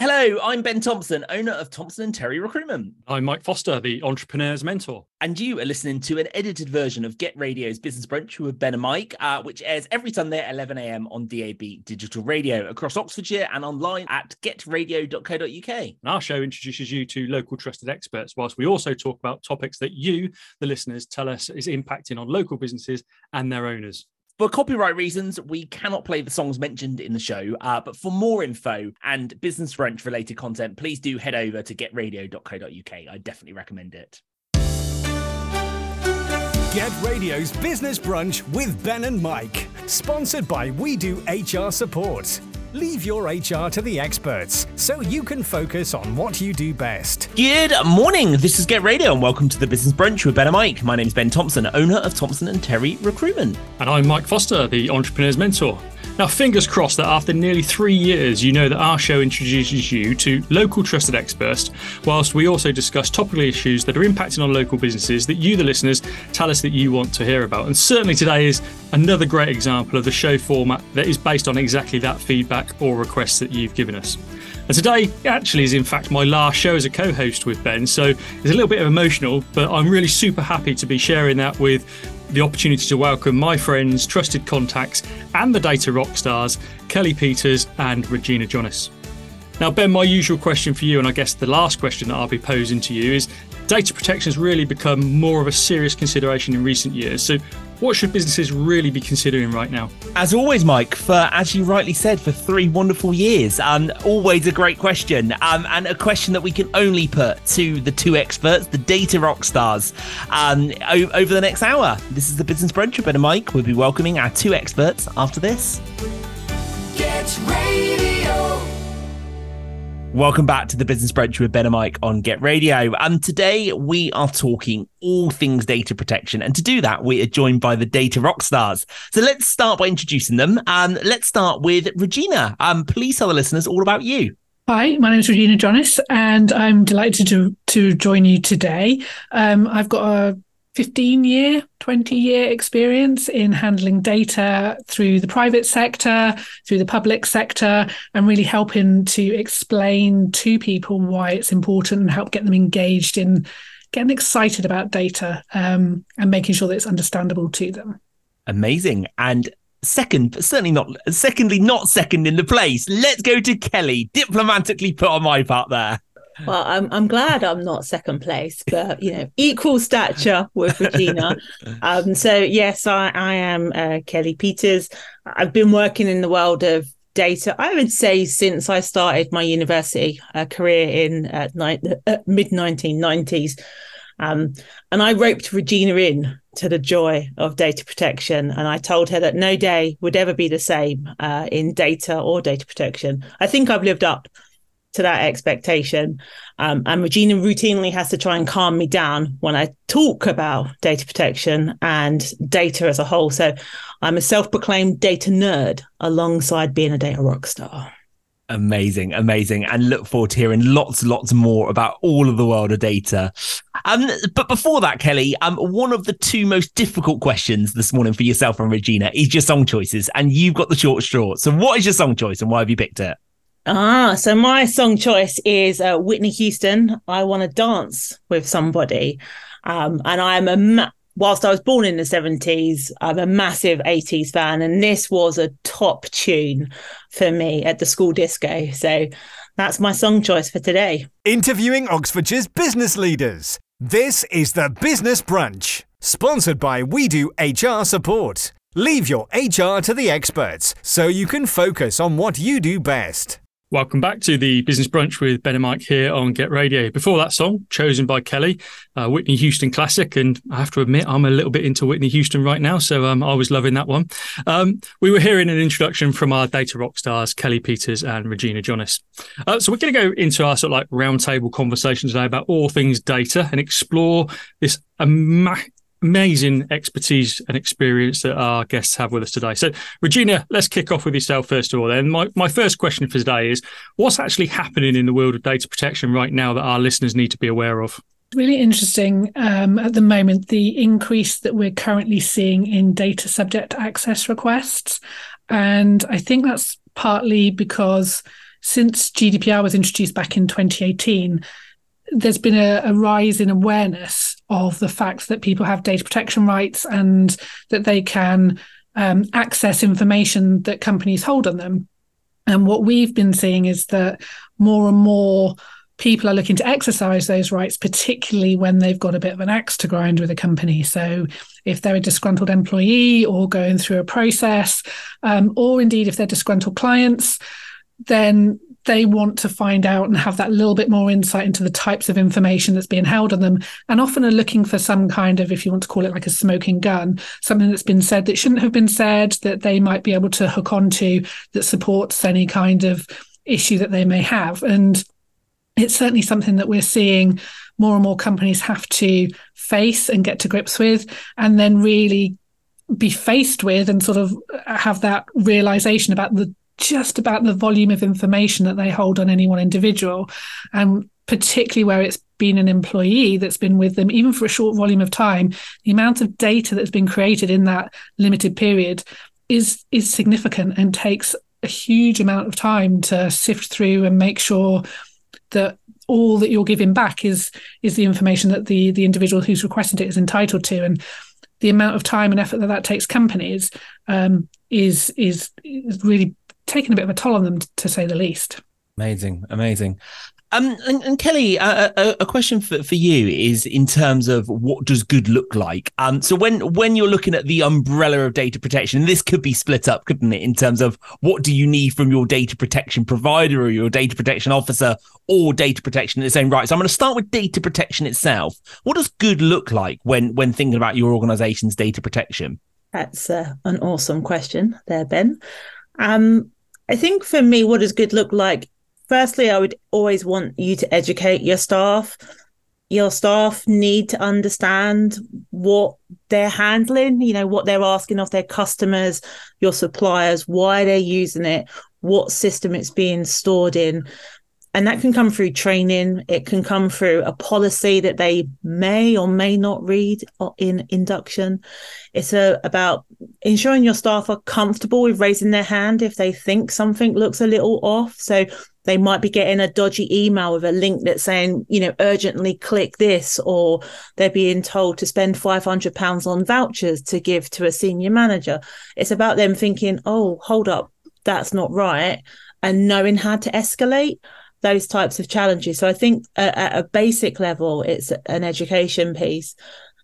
Hello, I'm Ben Thompson, owner of Thompson and Terry Recruitment. I'm Mike Foster, the entrepreneur's mentor. And you are listening to an edited version of Get Radio's Business Brunch with Ben and Mike, uh, which airs every Sunday at 11 a.m. on DAB Digital Radio across Oxfordshire and online at getradio.co.uk. And our show introduces you to local trusted experts, whilst we also talk about topics that you, the listeners, tell us is impacting on local businesses and their owners. For copyright reasons, we cannot play the songs mentioned in the show. Uh, but for more info and business brunch related content, please do head over to getradio.co.uk. I definitely recommend it. Get Radio's Business Brunch with Ben and Mike, sponsored by We Do HR Support. Leave your HR to the experts so you can focus on what you do best. Good morning. This is Get Radio and welcome to the Business Brunch with Ben and Mike. My name is Ben Thompson, owner of Thompson and Terry Recruitment. And I'm Mike Foster, the entrepreneur's mentor. Now, fingers crossed that after nearly three years, you know that our show introduces you to local trusted experts, whilst we also discuss topical issues that are impacting on local businesses that you, the listeners, tell us that you want to hear about. And certainly today is another great example of the show format that is based on exactly that feedback or requests that you've given us. And today actually is in fact my last show as a co-host with Ben, so it's a little bit emotional, but I'm really super happy to be sharing that with the opportunity to welcome my friends, trusted contacts, and the data rock stars, Kellie Peters and Regina Johnys. Now, Ben, my usual question for you, and I guess the last question that I'll be posing to you is data protection has really become more of a serious consideration in recent years. So, what should businesses really be considering right now? As always, Mike, for as you rightly said, for three wonderful years, um, always a great question, um, and a question that we can only put to the two experts, the data rock stars, um, o- over the next hour. This is the Business Brunch with Ben and Mike. We'll be welcoming our two experts after this. Get radio. Welcome back to the Business Brunch with Ben and Mike on Get Radio. And today we are talking all things data protection. And to do that, we are joined by the data rock stars. So let's start by introducing them. And um, let's start with Regina. Um, please tell the listeners all about you. Hi, my name is Regina Johnys, and I'm delighted to to join you today. Um, I've got a 15 year, 20 year experience in handling data through the private sector, through the public sector, and really helping to explain to people why it's important and help get them engaged in getting excited about data um, and making sure that it's understandable to them. Amazing. And second, but certainly not, secondly, not second in the place. Let's go to Kellie, diplomatically put on my part there. Well, I'm I'm glad I'm not second place, but you know, equal stature with Regina. um, so yes, I I am uh, Kellie Peters. I've been working in the world of data. I would say since I started my university uh, career in uh, ni- uh, mid 1990s. Um, and I roped Regina in to the joy of data protection. And I told her that no day would ever be the same uh, in data or data protection. I think I've lived up to that expectation. Um, and Regina routinely has to try and calm me down when I talk about data protection and data as a whole. So I'm a self proclaimed data nerd alongside being a data rock star. Amazing, amazing, and look forward to hearing lots, lots more about all of the world of data. Um, but before that, Kellie, um, one of the two most difficult questions this morning for yourself and Regina is your song choices, and you've got the short straw. So, what is your song choice, and why have you picked it? Ah, so my song choice is uh, Whitney Houston. I want to dance with somebody, um, and I'm a ma- whilst I was born in the 70s, I'm a massive 80s fan, and this was a top tune for me at the school disco. So that's my song choice for today. Interviewing Oxfordshire's business leaders. This is the Business Brunch, sponsored by We Do HR Support. Leave your HR to the experts so you can focus on what you do best. Welcome back to the Business Brunch with Ben and Mike here on Get Radio. Before that song, chosen by Kellie, uh, Whitney Houston classic, and I have to admit I'm a little bit into Whitney Houston right now, so um, I was loving that one. Um, we were hearing an introduction from our data rock stars Kellie Peters and Regina Johnys. Uh, so we're going to go into our sort of like roundtable conversation today about all things data and explore this ama- amazing expertise and experience that our guests have with us today. So, Regina, let's kick off with yourself first of all. Then, my, my first question for today is what's actually happening in the world of data protection right now that our listeners need to be aware of? Really interesting um, at the moment, the increase that we're currently seeing in data subject access requests. And I think that's partly because since GDPR was introduced back in 2018, there's been a, a, rise in awareness of the fact that people have data protection rights and that they can um, access information that companies hold on them. And what we've been seeing is that more and more people are looking to exercise those rights, particularly when they've got a bit of an axe to grind with a company. So, if they're a disgruntled employee or going through a process, um, or indeed if they're disgruntled clients, then they want to find out and have that little bit more insight into the types of information that's being held on them and often are looking for some kind of if you want to call it like a smoking gun something that's been said that shouldn't have been said that they might be able to hook onto that supports any kind of issue that they may have. And it's certainly something that we're seeing more and more companies have to face and get to grips with and then really be faced with and sort of have that realization about the just about the volume of information that they hold on any one individual and particularly where it's been an employee that's been with them even for a short volume of time the amount of data that's been created in that limited period is is significant and takes a huge amount of time to sift through and make sure that all that you're giving back is is the information that the the individual who's requested it is entitled to. And the amount of time and effort that that takes companies um, is is is really taking a bit of a toll on them to say the least amazing amazing um, and, and Kelly, a, a, a, question for, for you is in terms of what does good look like. Um, so when when you're looking at the umbrella of data protection, this could be split up, couldn't it? In terms of what do you need from your data protection provider or your data protection officer or data protection in its own right. So I'm going to start with data protection itself. What does good look like when when thinking about your organization's data protection? That's uh, an awesome question, there, Ben. Um, I think for me, what does good look like firstly, I would always want you to educate your staff. Your staff need to understand what they're handling, you know, what they're asking of their customers, your suppliers, why they're using it, what system it's being stored in. And that can come through training. It can come through a policy that they may or may not read in induction. It's a, about ensuring your staff are comfortable with raising their hand if they think something looks a little off. So they might be getting a dodgy email with a link that's saying, you know, urgently click this, or they're being told to spend £500 on vouchers to give to a senior manager. It's about them thinking, oh, hold up, that's not right, and knowing how to escalate those types of challenges. So I think at a basic level, it's an education piece.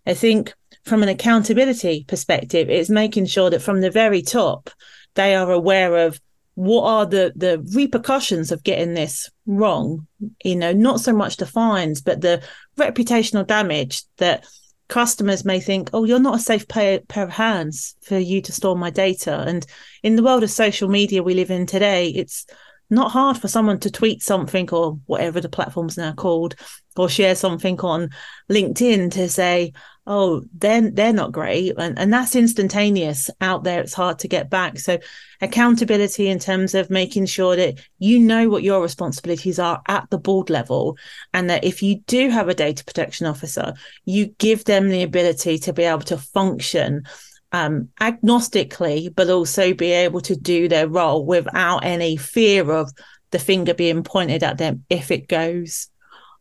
I think from an accountability perspective, it's making sure that from the very top, they are aware of what are the the repercussions of getting this wrong you know not so much the fines but the reputational damage that customers may think oh you're not a safe pair of hands for you to store my data and in the world of social media we live in today it's not hard for someone to tweet something or whatever the platform's now called or share something on linkedin to say oh they're they're not great. And, and that's instantaneous out there. It's hard to get back. So accountability in terms of making sure that you know what your responsibilities are at the board level and that if you do have a data protection officer you give them the ability to be able to function um, agnostically but also be able to do their role without any fear of the finger being pointed at them if it goes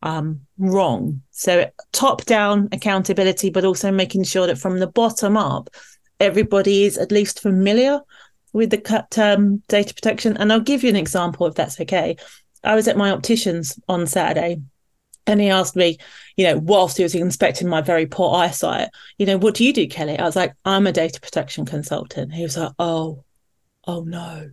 um, wrong. So top down accountability, but also making sure that from the bottom up, everybody is at least familiar with the cut term data protection. And I'll give you an example if that's okay. I was at my optician's on Saturday and he asked me, you know, whilst he was inspecting my very poor eyesight, you know, what do you do, Kellie? I was like, I'm a data protection consultant. He was like, oh, oh no.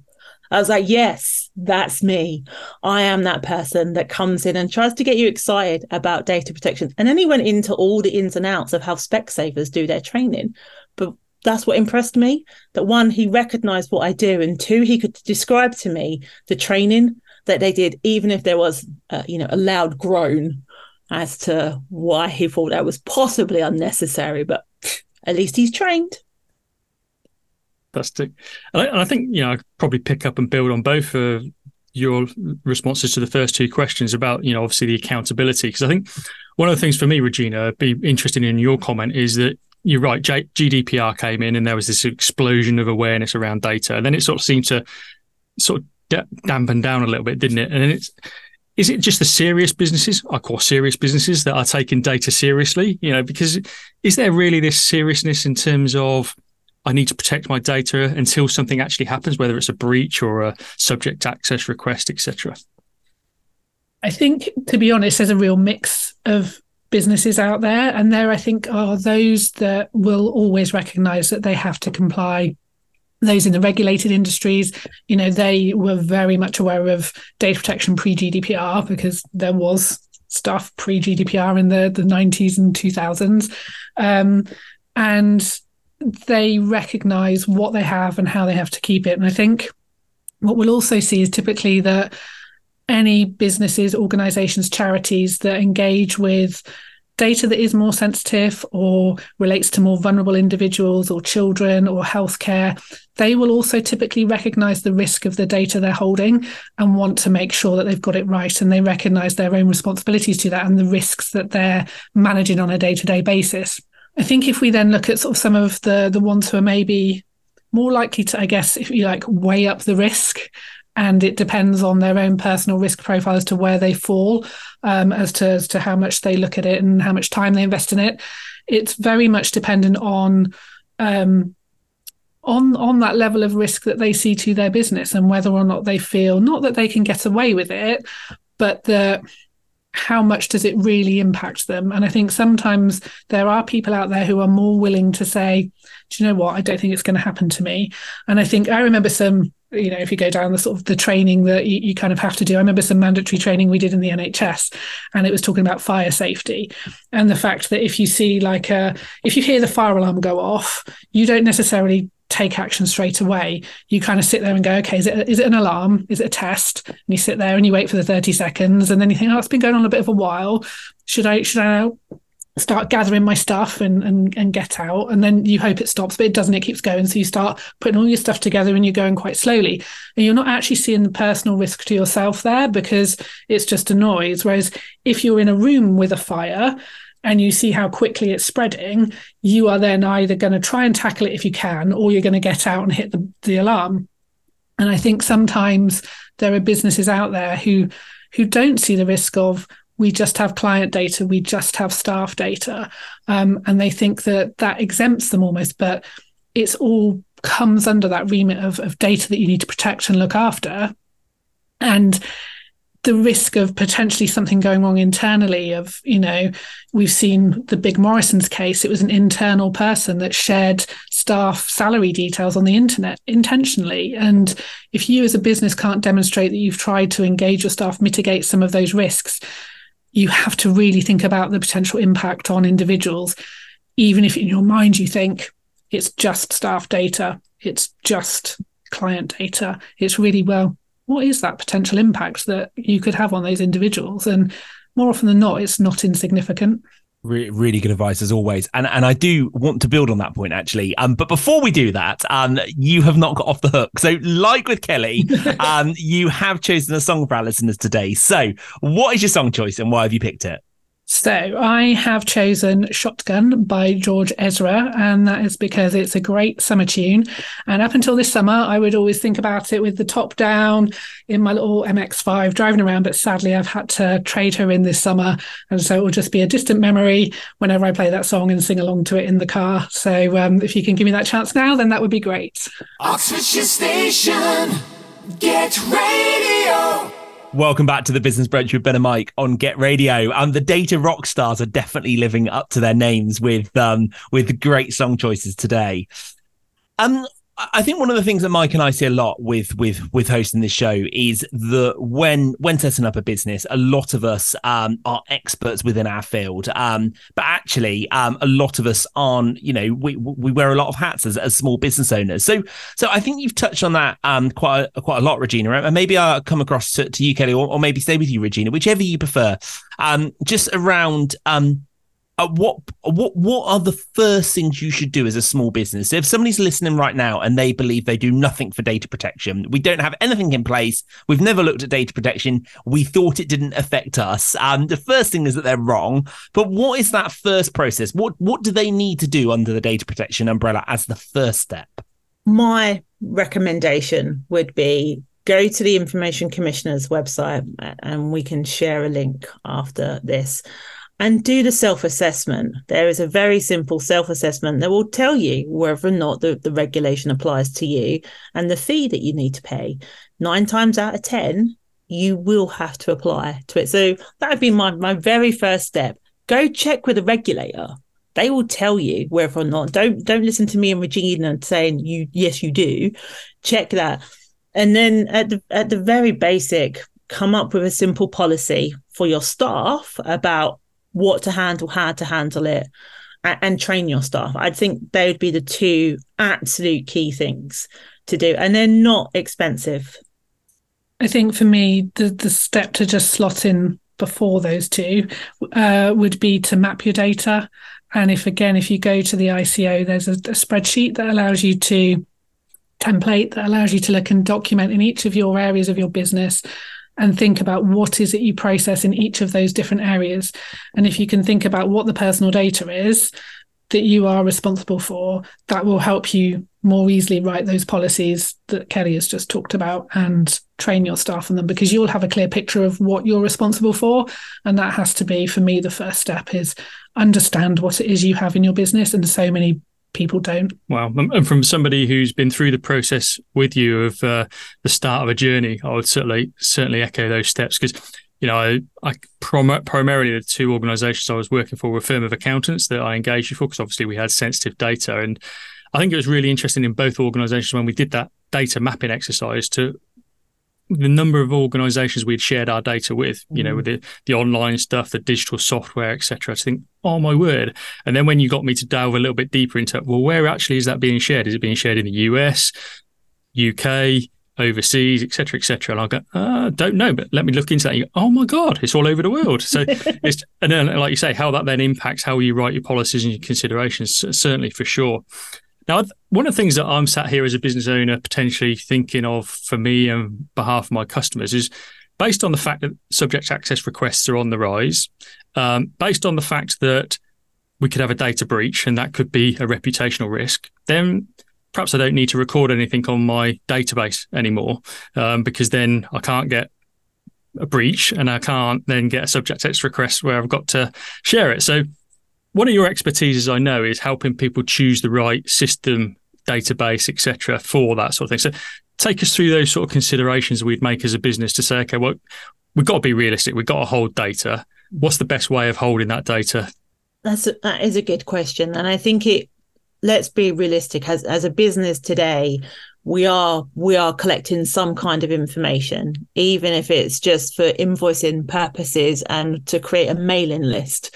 I was like, yes, that's me. I am that person that comes in and tries to get you excited about data protection. And then he went into all the ins and outs of how Specsavers do their training. But that's what impressed me that one, he recognized what I do, and two, he could describe to me the training that they did, even if there was, uh, you know, a loud groan as to why he thought that was possibly unnecessary. But at least he's trained. Fantastic. And I, and I think, you know, I probably pick up and build on both of your responses to the first two questions about, you know, obviously the accountability. Because I think one of the things for me, Regina, be interested in your comment is that you're right. GDPR came in and there was this explosion of awareness around data. And then it sort of seemed to sort of dampened down a little bit, didn't it? And it's is it just the serious businesses I call serious businesses that are taking data seriously? You know, because is there really this seriousness in terms of I need to protect my data until something actually happens, whether it's a breach or a subject access request, etc. I think, to be honest, there's a real mix of businesses out there, and there I think are those that will always recognise that they have to comply. Those in the regulated industries, you know, they were very much aware of data protection pre GDPR because there was stuff pre GDPR in the the 90s and 2000s, um, and they recognize what they have and how they have to keep it. And I think what we'll also see is typically that any businesses, organizations, charities that engage with data that is more sensitive or relates to more vulnerable individuals or children or healthcare, they will also typically recognize the risk of the data they're holding and want to make sure that they've got it right. And they recognize their own responsibilities to that and the risks that they're managing on a day to day basis. I think if we then look at sort of some of the the ones who are maybe more likely to, I guess, if you like, weigh up the risk, and it depends on their own personal risk profile as to where they fall, um, as to as to how much they look at it and how much time they invest in it. It's very much dependent on um, on on that level of risk that they see to their business and whether or not they feel not that they can get away with it, but that how much does it really impact them? And I think sometimes there are people out there who are more willing to say, do you know what? I don't think it's going to happen to me. And I think I remember some, you know, if you go down the sort of the training that you, you kind of have to do, I remember some mandatory training we did in the NHS and it was talking about fire safety and the fact that if you see like a, if you hear the fire alarm go off, you don't necessarily take action straight away. You kind of sit there and go, okay, is it, is it an alarm? Is it a test? And you sit there and you wait for the 30 seconds and then you think, oh, it's been going on a bit of a while. Should I, should I start gathering my stuff and, and, and get out? And then you hope it stops, but it doesn't, it keeps going. So you start putting all your stuff together and you're going quite slowly and you're not actually seeing the personal risk to yourself there because it's just a noise. Whereas if you're in a room with a fire, and you see how quickly it's spreading, you are then either going to try and tackle it if you can, or you're going to get out and hit the, the alarm. And I think sometimes there are businesses out there who who don't see the risk of we just have client data, we just have staff data, um, and they think that that exempts them almost, but it's all comes under that remit of, of data that you need to protect and look after. And the risk of potentially something going wrong internally of you know we've seen the big Morrisons case. It was an internal person that shared staff salary details on the internet intentionally. And if you as a business can't demonstrate that you've tried to engage your staff mitigate some of those risks you have to really think about the potential impact on individuals. Even if in your mind you think it's just staff data it's just client data it's really well what is that potential impact that you could have on those individuals? And more often than not, it's not insignificant. Re- really good advice as always, and and I do want to build on that point actually. Um, but before we do that, um, you have not got off the hook. So, like with Kellie, um, you have chosen a song for our listeners today. So, what is your song choice, and why have you picked it? So I have chosen Shotgun by George Ezra, and that is because it's a great summer tune. And up until this summer, I would always think about it with the top down in my little MX5 driving around. But sadly, I've had to trade her in this summer. And so it will just be a distant memory whenever I play that song and sing along to it in the car. So um, if you can give me that chance now, then that would be great. Oxfordshire Station, get radio. Welcome back to the Business Brunch with Ben and Mike on Get Radio. And um, the data rock stars are definitely living up to their names with um with great song choices today. Um, I think one of the things that Mike and I see a lot with with with hosting this show is that when when setting up a business, a lot of us um, are experts within our field, um, but actually, um, a lot of us aren't. You know, we we wear a lot of hats as, as small business owners. So so I think you've touched on that um, quite a, quite a lot, Regina. And maybe I'll come across to, to you, Kellie, or, or, maybe stay with you, Regina, whichever you prefer. Um, just around um, uh, what what what are the first things you should do as a small business? If somebody's listening right now and they believe they do nothing for data protection we don't have anything in place. We've never looked at data protection. We thought it didn't affect us. Um the first thing is that they're wrong. But what is that first process? What what do they need to do under the data protection umbrella as the first step? My recommendation would be go to the Information Commissioner's website and we can share a link after this and do the self assessment. There is a very simple self assessment that will tell you whether or not the, the regulation applies to you and the fee that you need to pay. Nine times out of 10, you will have to apply to it. So that would be my, my very first step. Go check with the regulator. They will tell you whether or not. Don't don't listen to me and Regina saying you yes you do. Check that, and then at the at the very basic, come up with a simple policy for your staff about what to handle, how to handle it, and, and train your staff. I think they would be the two absolute key things to do, and they're not expensive. I think for me, the the step to just slot in before those two uh, would be to map your data. And if again, if you go to the ICO, there's a, a spreadsheet that allows you to template that allows you to look and document in each of your areas of your business and think about what is it you process in each of those different areas. And if you can think about what the personal data is that you are responsible for, that will help you more easily write those policies that Kellie has just talked about and train your staff on them because you'll have a clear picture of what you're responsible for. And that has to be, for me, the first step is understand what it is you have in your business. And so many people don't. Wow. And from somebody who's been through the process with you of uh, the start of a journey, I would certainly certainly echo those steps because you know, I, I prom- primarily the two organisations I was working for were a firm of accountants that I engaged with for because obviously we had sensitive data, and I think it was really interesting in both organisations when we did that data mapping exercise to the number of organizations we'd shared our data with, you know, with the, the online stuff, the digital software, etc. To think, oh my word. And then when you got me to delve a little bit deeper into, well, where actually is that being shared? Is it being shared in the US, UK, overseas, etc., etc.? And I'll go, uh, don't know, but let me look into that. You go, oh my God, it's all over the world. So it's, and then, like you say, how that then impacts how you write your policies and your considerations, certainly for sure. Now, one of the things that I'm sat here as a business owner potentially thinking of for me and behalf of my customers is based on the fact that subject access requests are on the rise, um, based on the fact that we could have a data breach and that could be a reputational risk, then perhaps I don't need to record anything on my database anymore um, because then I can't get a breach and I can't then get a subject access request where I've got to share it. So one of your expertises I know is helping people choose the right system, database, etc., for that sort of thing. So take us through those sort of considerations we'd make as a business to say, okay, well, we've got to be realistic. We've got to hold data. What's the best way of holding that data? That's a, that is a good question, and I think it. Let's be realistic. As as a business today, we are we are collecting some kind of information, even if it's just for invoicing purposes and to create a mailing list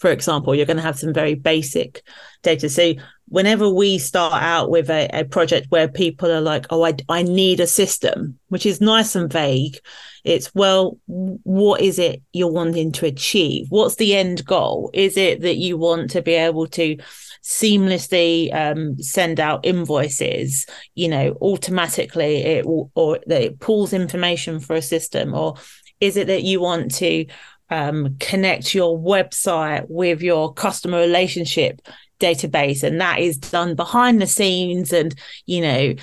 for example, you're going to have some very basic data. So whenever we start out with a, a project where people are like, oh, I, I need a system, which is nice and vague, it's, well, what is it you're wanting to achieve? What's the end goal? Is it that you want to be able to seamlessly um, send out invoices, you know, automatically it or that it pulls information for a system or is it that you want to um, connect your website with your customer relationship database. And that is done behind the scenes and you know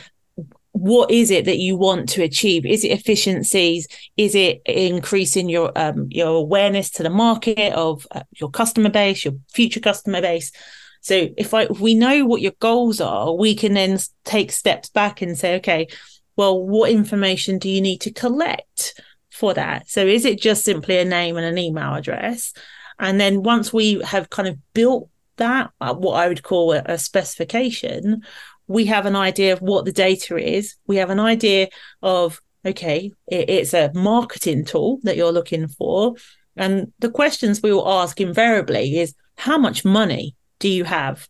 what is it that you want to achieve? Is it efficiencies? Is it increasing your um, your awareness to the market of uh, your customer base your future customer base? So if I if we know what your goals are we can then take steps back and say okay well what information do you need to collect for that. So is it just simply a name and an email address? And then once we have kind of built that, uh, what I would call a, a specification, we have an idea of what the data is. We have an idea of, okay, it, it's a marketing tool that you're looking for. And the questions we will ask invariably is how much money do you have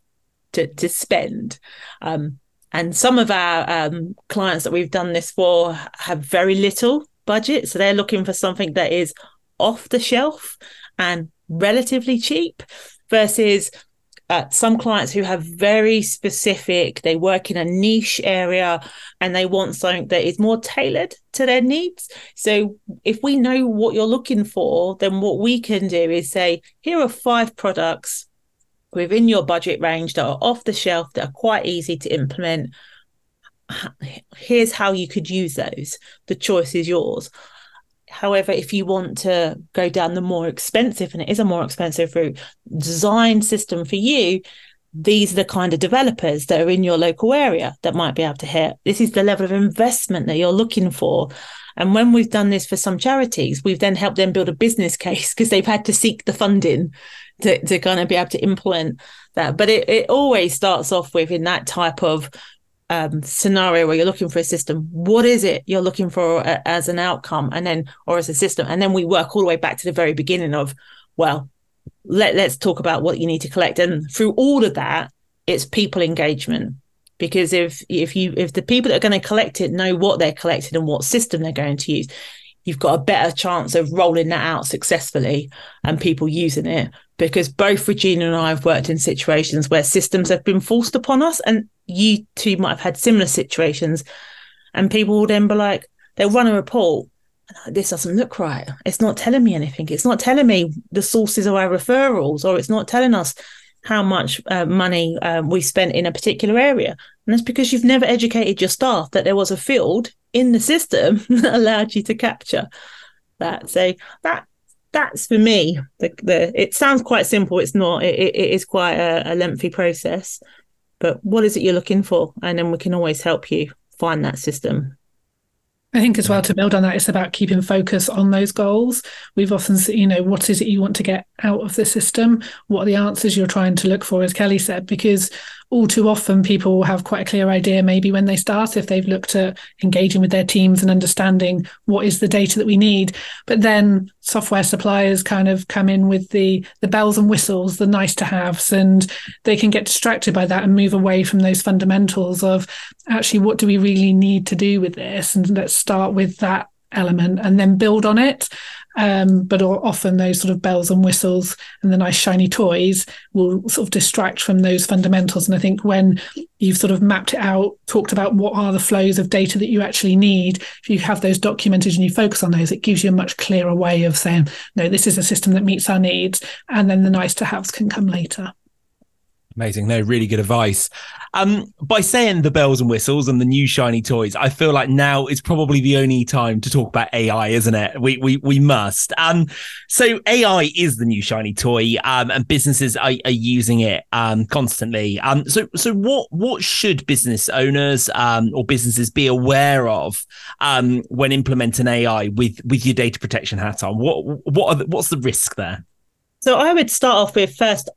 to, to spend? Um, and some of our um, clients that we've done this for have very little budget. So they're looking for something that is off the shelf and relatively cheap versus uh, some clients who have very specific, they work in a niche area and they want something that is more tailored to their needs. So, if we know what you're looking for, then what we can do is say, here are five products within your budget range that are off the shelf that are quite easy to implement here's how you could use those. The choice is yours. However, if you want to go down the more expensive, and it is a more expensive route, design system for you, these are the kind of developers that are in your local area that might be able to hit. This is the level of investment that you're looking for. And when we've done this for some charities, we've then helped them build a business case because they've had to seek the funding to, to kind of be able to implement that. But it, it always starts off with in that type of um, scenario where you're looking for a system, what is it you're looking for a, as an outcome, and then or as a system, and then we work all the way back to the very beginning of, well, let let's talk about what you need to collect, and through all of that, it's people engagement. Because if if you if the people that are going to collect it know what they're collecting and what system they're going to use you've got a better chance of rolling that out successfully and people using it. Because both Regina and I have worked in situations where systems have been forced upon us and you two might have had similar situations and people will then be like they'll run a report this doesn't look right it's not telling me anything it's not telling me the sources of our referrals or it's not telling us how much uh, money uh, we spent in a particular area. And that's because you've never educated your staff that there was a field in the system that allowed you to capture that. So that that's for me. The, the it sounds quite simple. It's not. It, it is quite a, a lengthy process. But what is it you're looking for? And then we can always help you find that system. I think as well to build on that, it's about keeping focus on those goals. We've often, seen, you know, what is it you want to get out of the system? What are the answers you're trying to look for, as Kellie said? Because all too often people have quite a clear idea maybe when they start if they've looked at engaging with their teams and understanding what is the data that we need. But then software suppliers kind of come in with the the bells and whistles the nice to haves and they can get distracted by that and move away from those fundamentals of actually what do we really need to do with this? And let's start with that element and then build on it um, but often those sort of bells and whistles and the nice shiny toys will sort of distract from those fundamentals. And I think when you've sort of mapped it out, talked about what are the flows of data that you actually need, if you have those documented and you focus on those, it gives you a much clearer way of saying, no, this is a system that meets our needs. And then the nice to haves can come later. Amazing. No, really good advice. Um, by saying the bells and whistles and the new shiny toys, I feel like now is probably the only time to talk about AI, isn't it? We we we must. Um, so AI is the new shiny toy, um, and businesses are, are using it um constantly. Um, so so what what should business owners um or businesses be aware of um when implementing AI with with your data protection hat on? What what are the, what's the risk there? So I would start off with first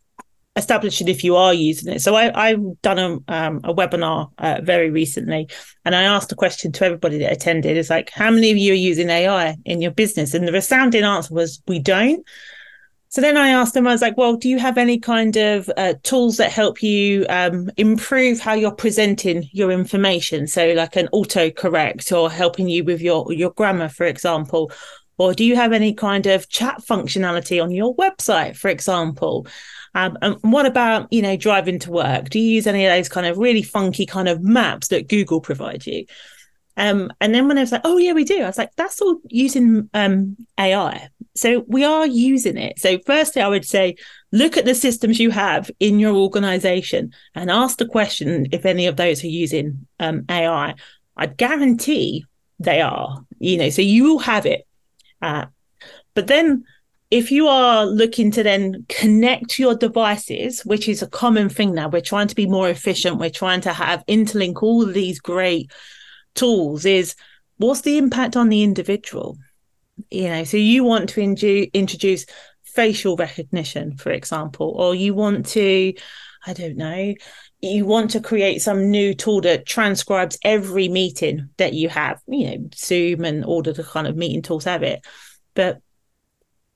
establish it if you are using it. So I, have done a, um, a webinar uh, very recently, and I asked a question to everybody that attended: It's like, how many of you are using AI in your business?" And the resounding answer was, "We don't." So then I asked them, I was like, well, do you have any kind of uh, tools that help you um, improve how you're presenting your information? So like an autocorrect or helping you with your, your grammar, for example. Or do you have any kind of chat functionality on your website, for example? Um, and what about, you know, driving to work? Do you use any of those kind of really funky kind of maps that Google provides you? Um, and then when I was like, oh, yeah, we do, I was like, that's all using um, AI. So we are using it. So, firstly, I would say, look at the systems you have in your organization and ask the question if any of those are using um, AI. I guarantee they are, you know, so you will have it. Uh, but then if you are looking to then connect your devices, which is a common thing now, we're trying to be more efficient, we're trying to have interlink all these great tools, is what's the impact on the individual? You know, so you want to in- introduce facial recognition, for example, or you want to, I don't know, you want to create some new tool that transcribes every meeting that you have, you know, Zoom and all the kind of meeting tools have it. But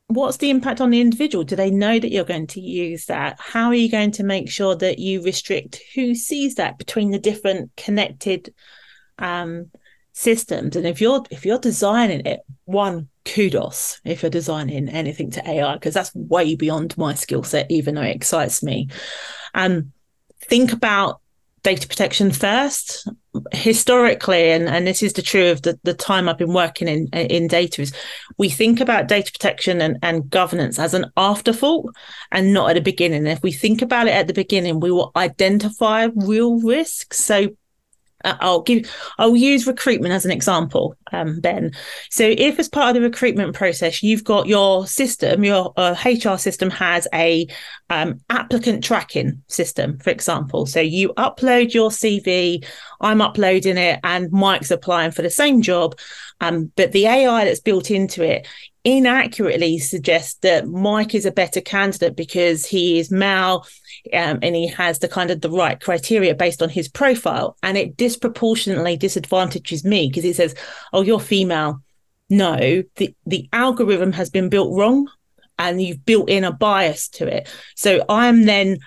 what's the impact on the individual? Do they know that you're going to use that? How are you going to make sure that you restrict who sees that between the different connected um, systems? And if you're if you're designing it, one kudos if you're designing anything to AI because that's way beyond my skill set, even though it excites me. Um, think about data protection first historically and, and this is the true of the, the time i've been working in in data is we think about data protection and, and governance as an afterthought and not at the beginning. If we think about it at the beginning we will identify real risks. So I'll give I'll use recruitment as an example, um, Ben. So if as part of the recruitment process you've got your system, your uh, HR system has a um, applicant tracking system, for example. So you upload your CV, I'm uploading it, and Mike's applying for the same job. Um, but the AI that's built into it inaccurately suggests that Mike is a better candidate because he is male um, and he has the kind of the right criteria based on his profile and it disproportionately disadvantages me because it says oh you're female no the the algorithm has been built wrong and you've built in a bias to it so i'm then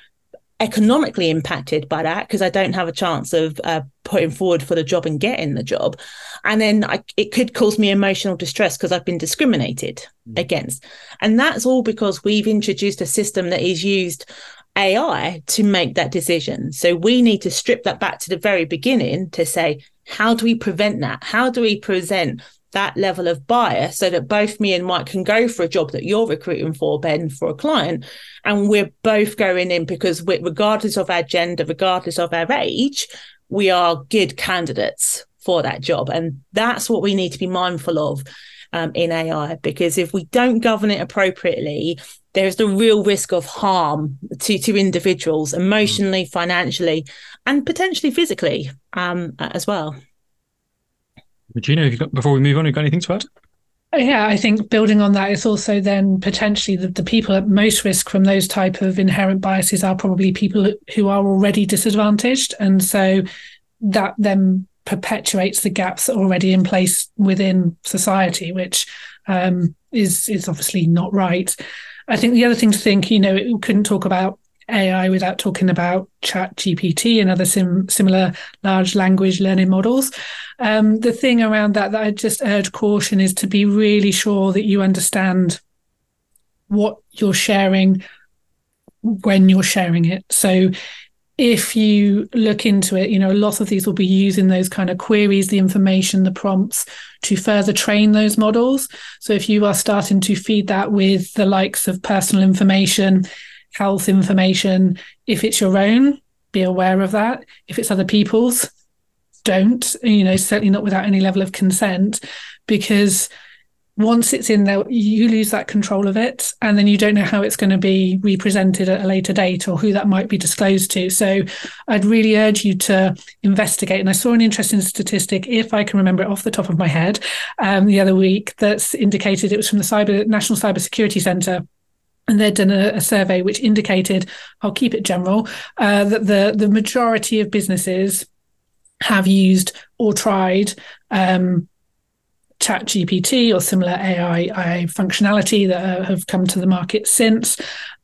economically impacted by that because I don't have a chance of uh, putting forward for the job and getting the job. And then I, it could cause me emotional distress because I've been discriminated mm. against. And that's all because we've introduced a system that is used AI to make that decision. So we need to strip that back to the very beginning to say, how do we prevent that? How do we present that level of bias so that both me and Mike can go for a job that you're recruiting for, Ben, for a client, and we're both going in because regardless of our gender, regardless of our age, we are good candidates for that job. And that's what we need to be mindful of um, in AI, because if we don't govern it appropriately, there's the real risk of harm to, to individuals emotionally, financially, and potentially physically um, as well. Regina, got, before we move on, have you got anything to add? Yeah, I think building on that, it's also then potentially the, the people at most risk from those type of inherent biases are probably people who are already disadvantaged, and so that then perpetuates the gaps that are already in place within society, which um, is is obviously not right. I think the other thing to think, you know, we couldn't talk about AI without talking about Chat GPT and other sim- similar large language learning models. Um, the thing around that that I just urge caution is to be really sure that you understand what you're sharing when you're sharing it. So if you look into it, you know, a lot of these will be using those kind of queries, the information, the prompts to further train those models. So if you are starting to feed that with the likes of personal information, health information. If it's your own, be aware of that. If it's other people's, don't, you know, certainly not without any level of consent, because once it's in there, you lose that control of it. And then you don't know how it's going to be represented at a later date or who that might be disclosed to. So I'd really urge you to investigate. And I saw an interesting statistic, if I can remember it off the top of my head, um, the other week that's indicated it was from the Cyber National Cybersecurity Centre and they'd done a, a, survey which indicated, I'll keep it general, uh, that the the majority of businesses have used or tried um, Chat GPT or similar AI, functionality that uh, have come to the market since.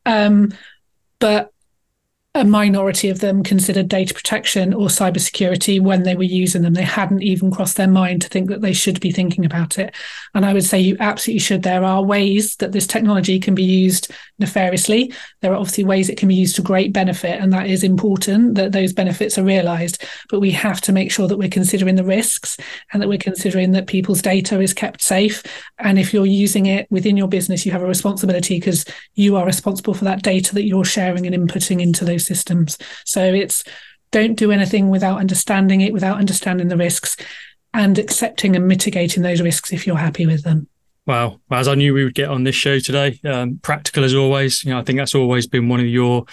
Um, but a minority of them considered data protection or cybersecurity when they were using them. They hadn't even crossed their mind to think that they should be thinking about it. And I would say you absolutely should. There are ways that this technology can be used nefariously. There are obviously ways it can be used to great benefit, and that is important that those benefits are realized. But we have to make sure that we're considering the risks and that we're considering that people's data is kept safe. And if you're using it within your business, you have a responsibility because you are responsible for that data that you're sharing and inputting into those systems. So it's don't do anything without understanding it, without understanding the risks and accepting and mitigating those risks if you're happy with them. Wow. As I knew we would get on this show today, um, practical as always. You know, I think that's always been one of your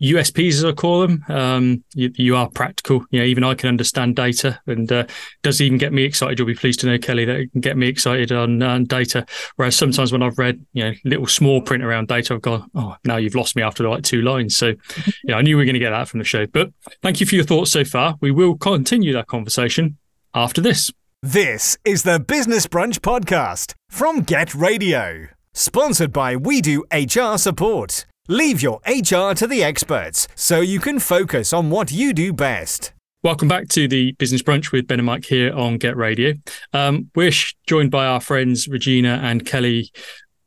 USPs, as I call them. Um, you, you, are practical. You know, even I can understand data, and uh, does even get me excited. You'll be pleased to know, Kellie, that it can get me excited on uh, data. Whereas sometimes when I've read, you know, little small print around data, I've gone, oh, now you've lost me after like two lines. So, yeah, I knew we were going to get that from the show. But thank you for your thoughts so far. We will continue that conversation after this. This is the Business Brunch podcast from Get Radio, sponsored by We Do HR Support. Leave your HR to the experts so you can focus on what you do best. Welcome back to the Business Brunch with Ben and Mike here on Get Radio. Um, we're joined by our friends Regina and Kellie,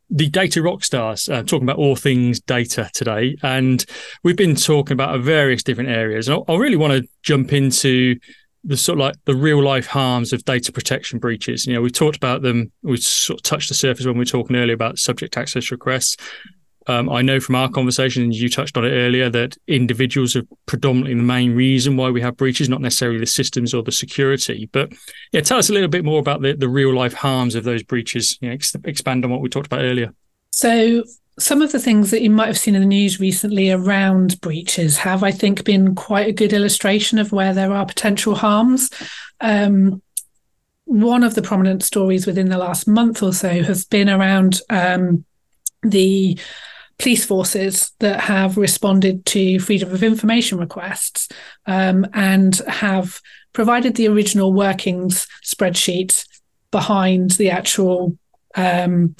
the data rock stars, uh, talking about all things data today. And we've been talking about various different areas. And I, I really want to jump into the sort of like the real life harms of data protection breaches. You know, we talked about them. We sort of touched the surface when we were talking earlier about subject access requests Um, I know from our conversation, and you touched on it earlier, that individuals are predominantly the main reason why we have breaches, not necessarily the systems or the security. But yeah, tell us a little bit more about the, the real life harms of those breaches. You know, ex- expand on what we talked about earlier. So, some of the things that you might have seen in the news recently around breaches have, I think, been quite a good illustration of where there are potential harms. Um, one of the prominent stories within the last month or so has been around um, the police forces that have responded to freedom of information requests um, and have provided the original workings spreadsheet behind the actual um,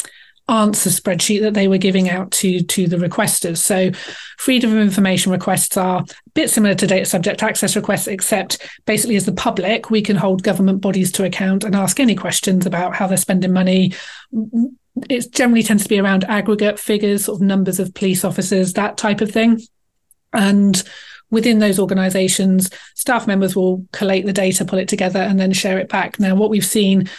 answer spreadsheet that they were giving out to to the requesters. So freedom of information requests are a bit similar to data subject access requests, except basically as the public, we can hold government bodies to account and ask any questions about how they're spending money. It generally tends to be around aggregate figures, sort of numbers of police officers, that type of thing. And within those organizations, staff members will collate the data, pull it together, and then share it back. Now, what we've seen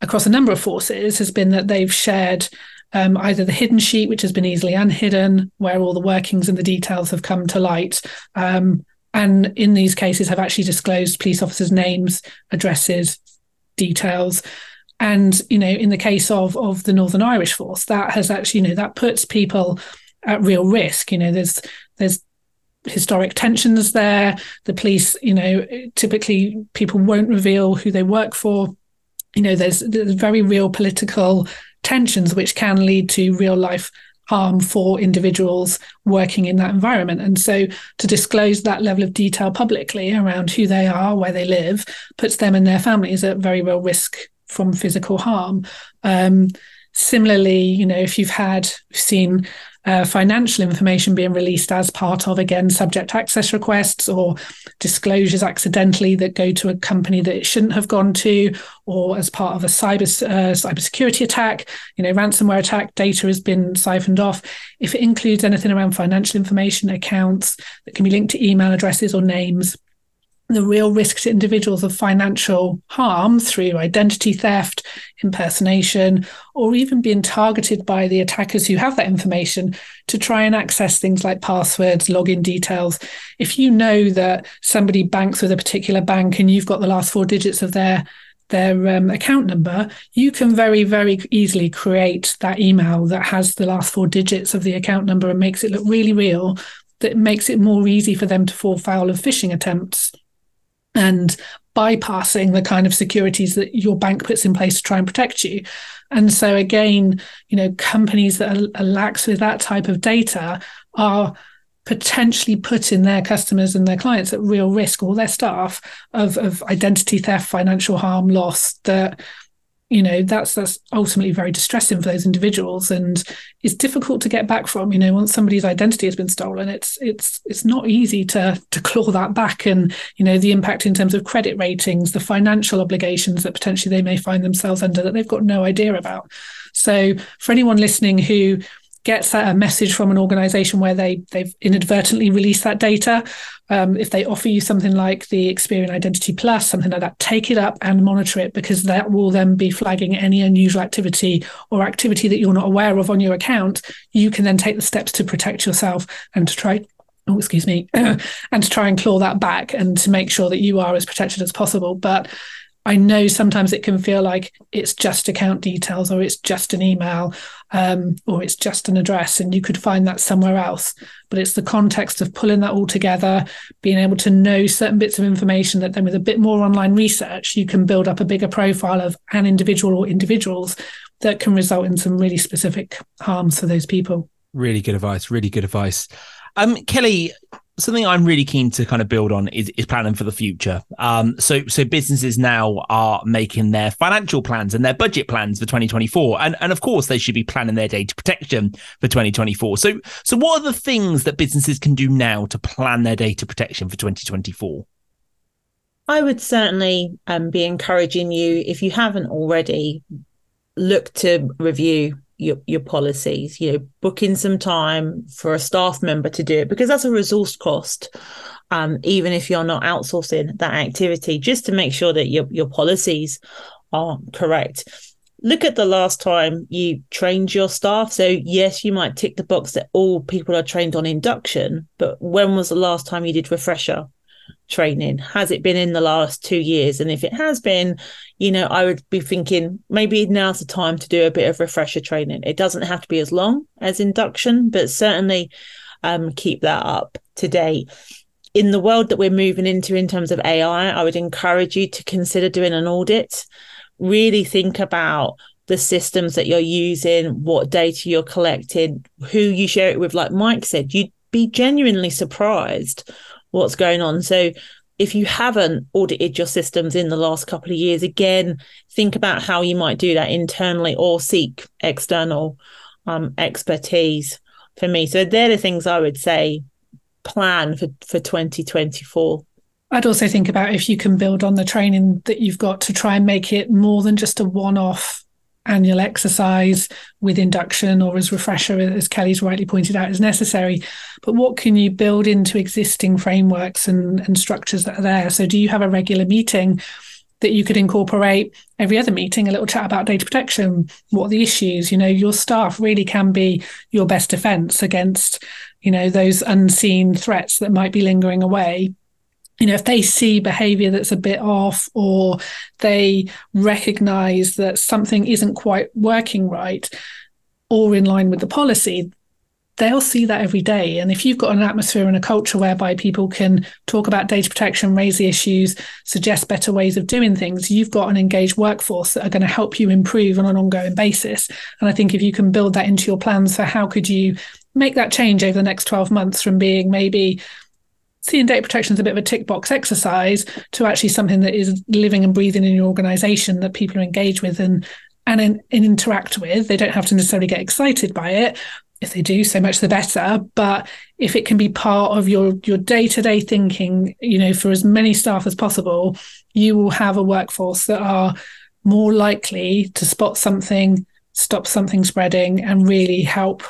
across a number of forces has been that they've shared um, either the hidden sheet, which has been easily unhidden, where all the workings and the details have come to light. Um, and in these cases, have actually disclosed police officers' names, addresses, details. And you know, in the case of of the Northern Irish Force, that has actually, you know, that puts people at real risk. You know, there's there's historic tensions there. The police, you know, typically people won't reveal who they work for. You know, there's, there's very real political tensions which can lead to real life harm for individuals working in that environment. And so to disclose that level of detail publicly around who they are, where they live, puts them and their families at very real risk from physical harm. Um, similarly, you know, if you've had seen uh, financial information being released as part of again subject access requests or disclosures accidentally that go to a company that it shouldn't have gone to or as part of a cyber uh, cybersecurity attack you know ransomware attack data has been siphoned off if it includes anything around financial information accounts that can be linked to email addresses or names the real risk to individuals of financial harm through identity theft, impersonation, or even being targeted by the attackers who have that information to try and access things like passwords, login details. If you know that somebody banks with a particular bank and you've got the last four digits of their their um, account number, you can very, very easily create that email that has the last four digits of the account number and makes it look really real. That makes it more easy for them to fall foul of phishing attempts and bypassing the kind of securities that your bank puts in place to try and protect you. And so again, you know, companies that are, are lax with that type of data are potentially putting their customers and their clients at real risk, or their staff of, of identity theft, financial harm, loss that you know that's that's ultimately very distressing for those individuals and it's difficult to get back from you know once somebody's identity has been stolen it's it's it's not easy to to claw that back. And you know the impact in terms of credit ratings the financial obligations that potentially they may find themselves under that they've got no idea about. So for anyone listening who gets a message from an organization where they they've inadvertently released that data. Um, if they offer you something like the experian identity plus something like that take it up and monitor it because that will then be flagging any unusual activity or activity that you're not aware of on your account. You can then take the steps to protect yourself and to try oh excuse me and to try and claw that back and to make sure that you are as protected as possible. But I know sometimes it can feel like it's just account details or it's just an email um, or it's just an address, and you could find that somewhere else. But it's the context of pulling that all together, being able to know certain bits of information that then with a bit more online research, you can build up a bigger profile of an individual or individuals that can result in some really specific harms for those people. Really good advice. Really good advice. Um, Kellie, something I'm really keen to kind of build on is, is planning for the future. Um, so so businesses now are making their financial plans and their budget plans for 2024, and and of course they should be planning their data protection for 2024. So so what are the things that businesses can do now to plan their data protection for 2024? I would certainly um, be encouraging you if you haven't already look to review your, your policies you know booking some time for a staff member to do it because that's a resource cost. Um, even if you're not outsourcing that activity just to make sure that your, your policies are correct. Look at the last time you trained your staff. So, yes, you might tick the box that all people are trained on induction, but when was the last time you did refresher training? Has it been in the last two years? And if it has been, you know, I would be thinking maybe now's the time to do a bit of refresher training. It doesn't have to be as long as induction, but certainly um, keep that up to date in the world that we're moving into in terms of AI, I would encourage you to consider doing an audit. Really think about the systems that you're using, what data you're collecting, who you share it with. Like Mike said, you'd be genuinely surprised what's going on. So if you haven't audited your systems in the last couple of years, again, think about how you might do that internally or seek external um, expertise for me. So they're the things I would say plan for, for 2024. I'd also think about if you can build on the training that you've got to try and make it more than just a one off annual exercise with induction or as refresher, as Kellie's rightly pointed out, is necessary. But what can you build into existing frameworks and, and structures that are there? So, do you have a regular meeting that you could incorporate every other meeting, a little chat about data protection? What are the issues? You know, your staff really can be your best defense against you know those unseen threats that might be lingering away you know if they see behavior that's a bit off or they recognize that something isn't quite working right or in line with the policy they'll see that every day. And if you've got an atmosphere and a culture whereby people can talk about data protection raise the issues suggest better ways of doing things you've got an engaged workforce that are going to help you improve on an ongoing basis. And i think if you can build that into your plans for how could you make that change over the next 12 months from being maybe seeing data protection as a bit of a tick box exercise to actually something that is living and breathing in your organization that people are engaged with and and, in, and interact with. They don't have to necessarily get excited by it. If they do, so much the better. But if it can be part of your your day to day thinking, you know, for as many staff as possible, you will have a workforce that are more likely to spot something, stop something spreading, and really help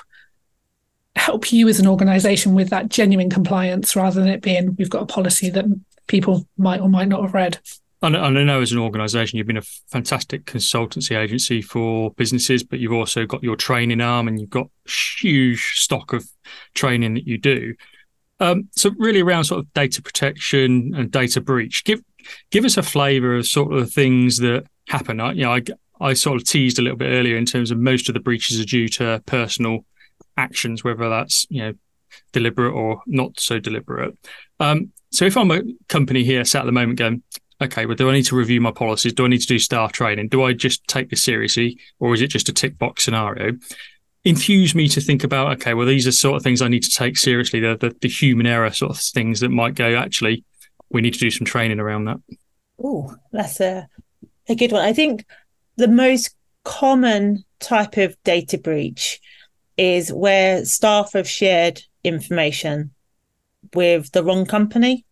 help you as an organization with that genuine compliance rather than it being we've got a policy that people might or might not have read. And I know as an organisation, you've been a fantastic consultancy agency for businesses, but you've also got your training arm and you've got huge stock of training that you do. Um, so really around sort of data protection and data breach, give give us a flavour of sort of the things that happen. I, you know, I, I sort of teased a little bit earlier in terms of most of the breaches are due to personal actions, whether that's you know deliberate or not so deliberate. Um, so if I'm a company here sat at the moment going, okay, well, do I need to review my policies? Do I need to do staff training? Do I just take this seriously, or is it just a tick box scenario? Infuse me to think about, okay, well, these are sort of things I need to take seriously. The, the, the human error sort of things that might go, actually, we need to do some training around that. Oh, that's a, a good one. I think the most common type of data breach is where staff have shared information with the wrong company,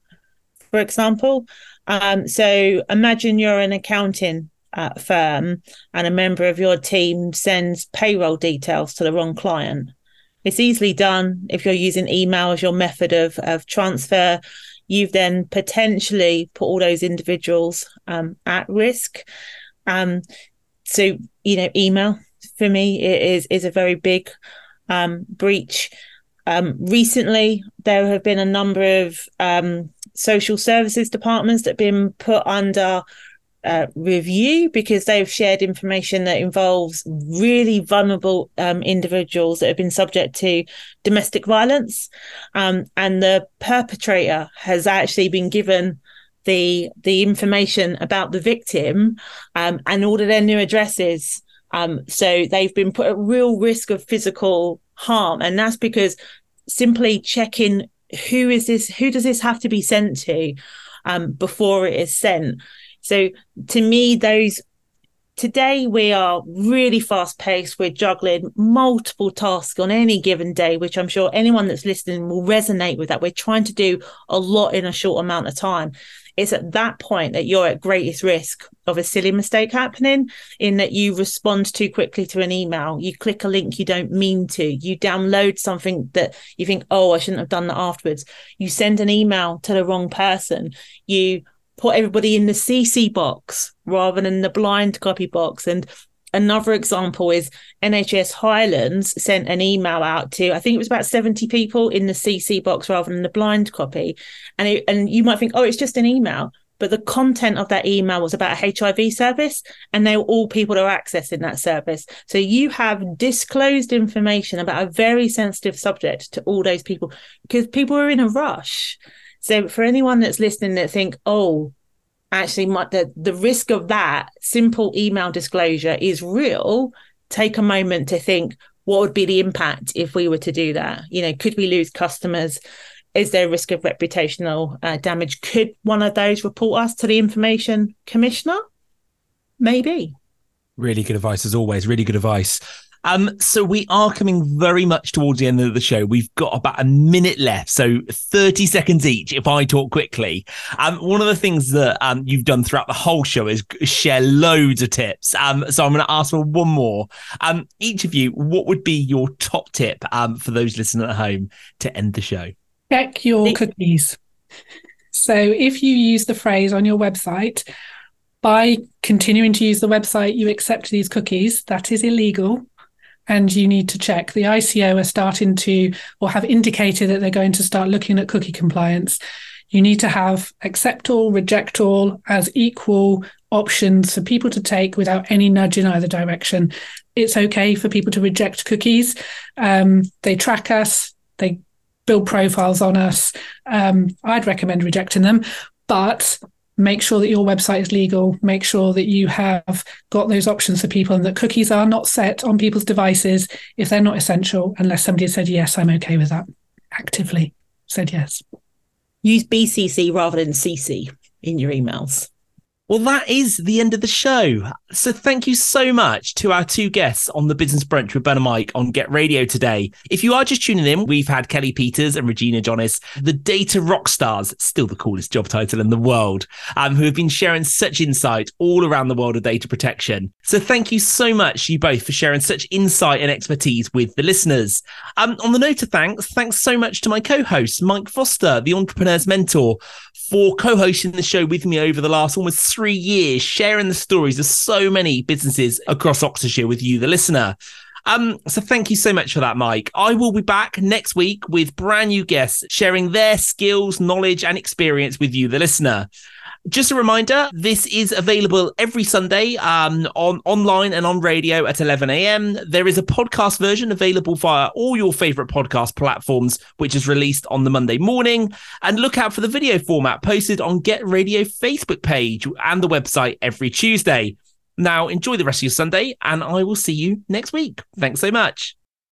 for example. Um, so imagine you're an accounting uh, firm and a member of your team sends payroll details to the wrong client. It's easily done if you're using email as your method of, of transfer. You've then potentially put all those individuals um, at risk. Um, so, you know, email for me it is is a very big um, breach. Um, recently, there have been a number of um, social services departments that have been put under uh, review because they've shared information that involves really vulnerable um, individuals that have been subject to domestic violence, um, and the perpetrator has actually been given the the information about the victim um, and all of their new addresses um, so they've been put at real risk of physical harm. And that's because simply checking who is this, who does this have to be sent to um, before it is sent. So to me, those today we are really fast paced. We're juggling multiple tasks on any given day, which I'm sure anyone that's listening will resonate with that. We're trying to do a lot in a short amount of time it's at that point that you're at greatest risk of a silly mistake happening in that you respond too quickly to an email. You click a link you don't mean to. You download something that you think oh i shouldn't have done that afterwards. You send an email to the wrong person. You put everybody in the cc box rather than the blind copy box and another example is NHS Highlands sent an email out to I think it was about 70 people in the CC box rather than the blind copy. And it, and you might think, oh, it's just an email. But the content of that email was about a HIV service, and they were all people that are accessing that service. So you have disclosed information about a very sensitive subject to all those people because people are in a rush. So for anyone that's listening that think, oh, actually my, the, the risk of that simple email disclosure is real. Take a moment to think what would be the impact if we were to do that? You know could we lose customers? Is there a risk of reputational uh, damage? Could one of those report us to the information commissioner? Maybe. Really good advice as always. Really good advice um, so we are coming very much towards the end of the show. We've got about a minute left, so 30 seconds each if I talk quickly. Um, one of the things that um, you've done throughout the whole show is share loads of tips. Um, so I'm going to ask for one more. Um, each of you, what would be your top tip um, for those listening at home to end the show? Check your cookies. So if you use the phrase on your website, by continuing to use the website, you accept these cookies. That is illegal and you need to check. The ICO are starting to, or have indicated that they're going to start looking at cookie compliance. You need to have accept all, reject all as equal options for people to take without any nudge in either direction. It's okay for people to reject cookies. Um, they track us, they build profiles on us. Um, I'd recommend rejecting them, but make sure that your website is legal, make sure that you have got those options for people and that cookies are not set on people's devices if they're not essential, unless somebody has said, yes, I'm okay with that, actively said yes. Use BCC rather than CC in your emails. Well, that is the end of the show. So thank you so much to our two guests on the Business Brunch with Ben and Mike on Get Radio today. If you are just tuning in, we've had Kellie Peters and Regina Johnys, the data rock stars, still the coolest job title in the world, um, who have been sharing such insight all around the world of data protection. So thank you so much, you both, for sharing such insight and expertise with the listeners. Um, on the note of thanks, thanks so much to my co-host, Mike Foster, the entrepreneur's mentor, for co-hosting the show with me over the last almost three years, sharing the stories of so many businesses across Oxfordshire with you, the listener. Um, so thank you so much for that, Mike. I will be back next week with brand new guests sharing their skills, knowledge, and experience with you, the listener. Just a reminder, this is available every Sunday um, on online and on radio at 11 a.m. There is a podcast version available via all your favorite podcast platforms, which is released on the Monday morning. And look out for the video format posted on Get Radio Facebook page and the website every Tuesday. Now, enjoy the rest of your Sunday, and I will see you next week. Thanks so much.